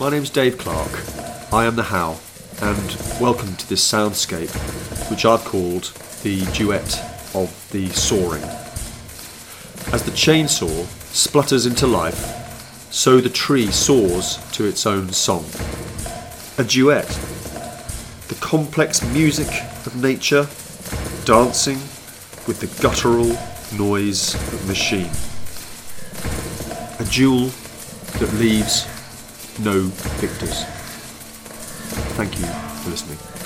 My name's Dave Clark. I am the How, and welcome to this soundscape, which I've called the duet of the soaring. As the chainsaw splutters into life, so the tree soars to its own song. A duet, the complex music of nature, dancing with the guttural noise of machine. A duel that leaves no victors. Thank you for listening.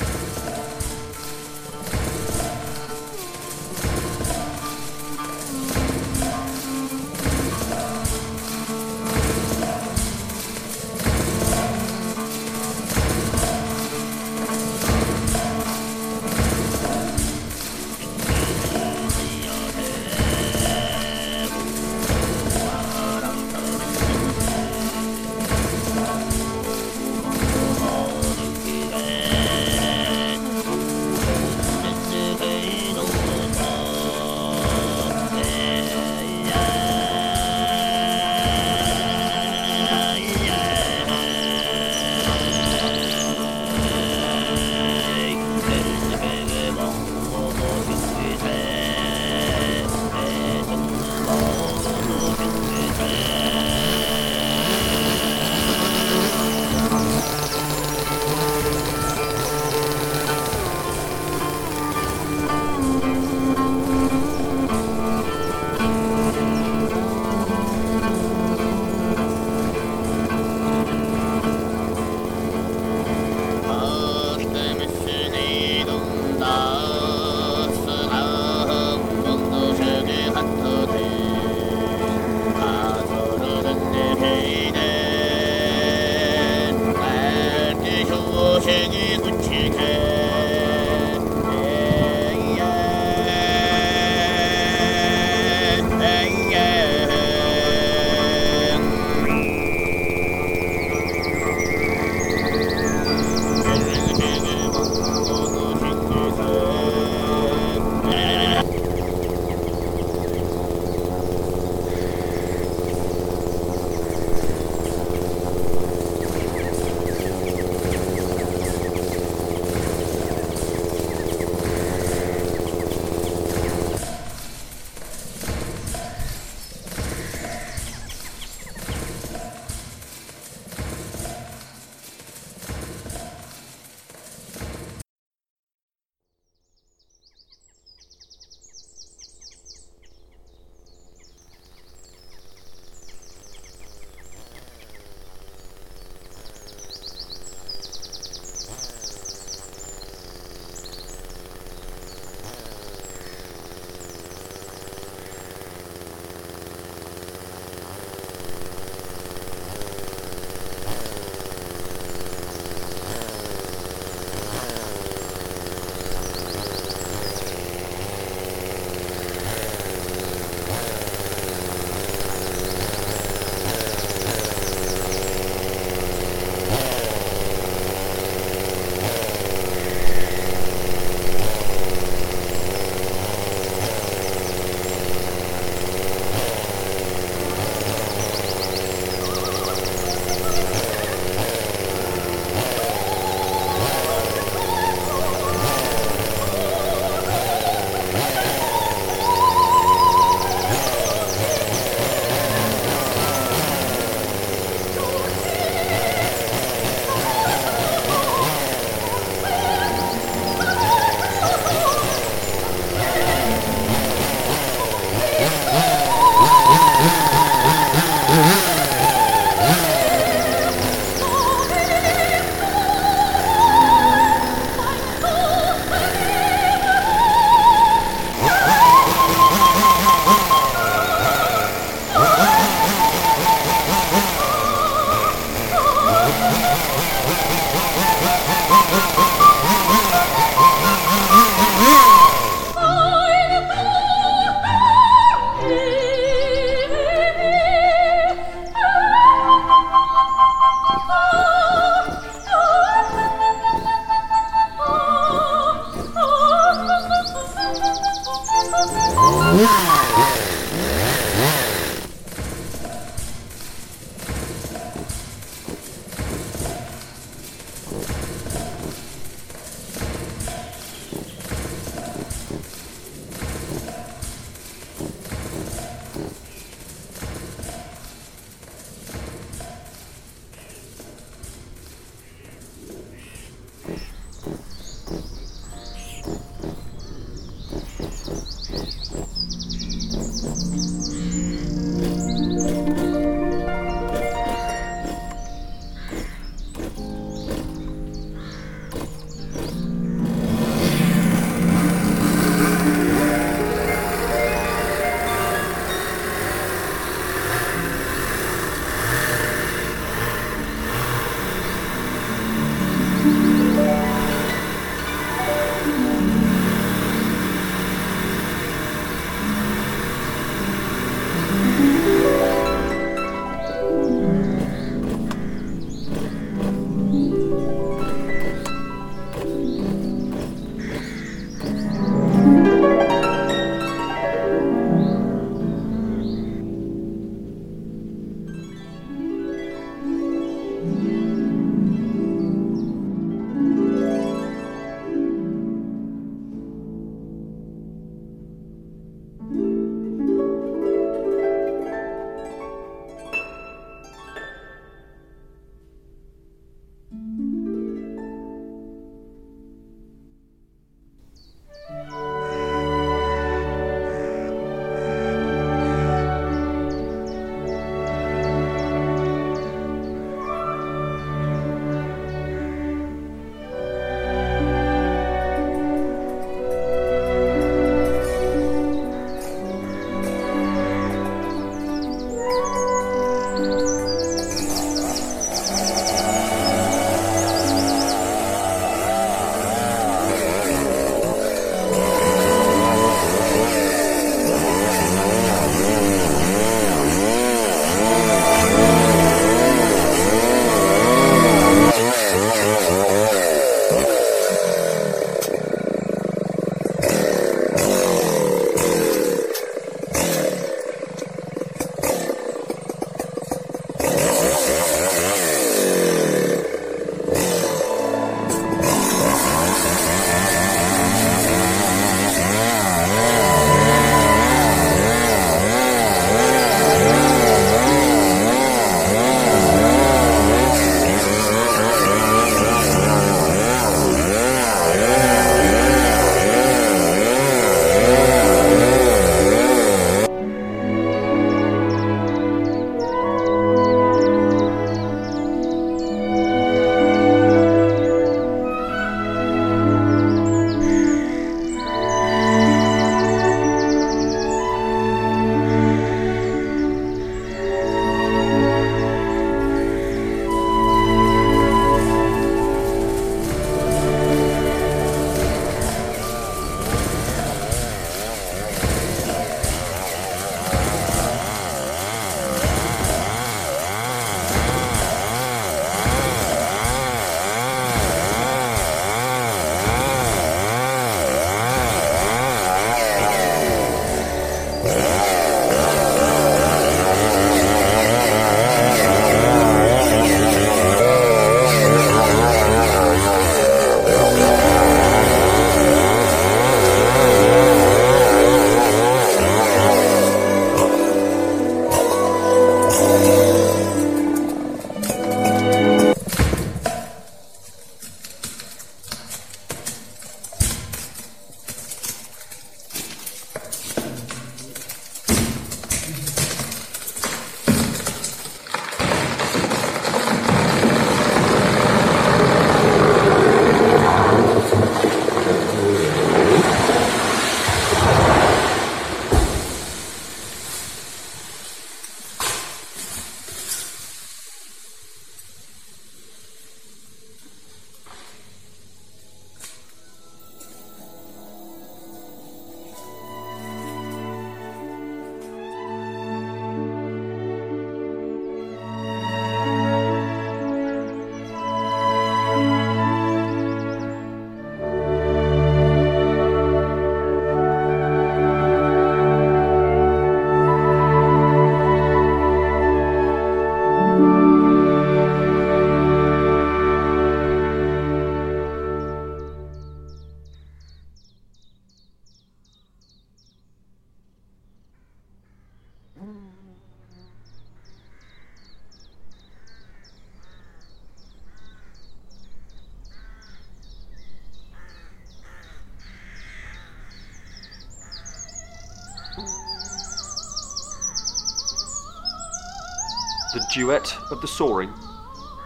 The Duet of the Soaring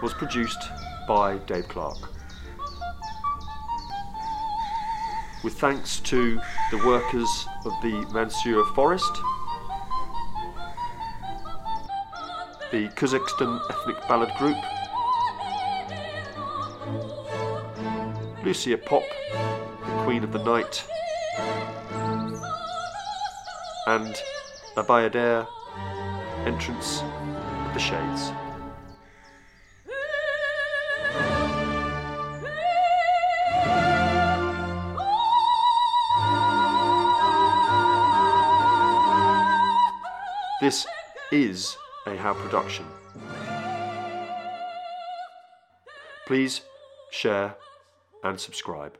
was produced by Dave Clark. With thanks to the workers of the Mansur Forest, the Kazakhstan Ethnic Ballad Group, Lucia Popp, the Queen of the Night, and a Bayadere entrance of the Shades. This is a How production. Please share and subscribe.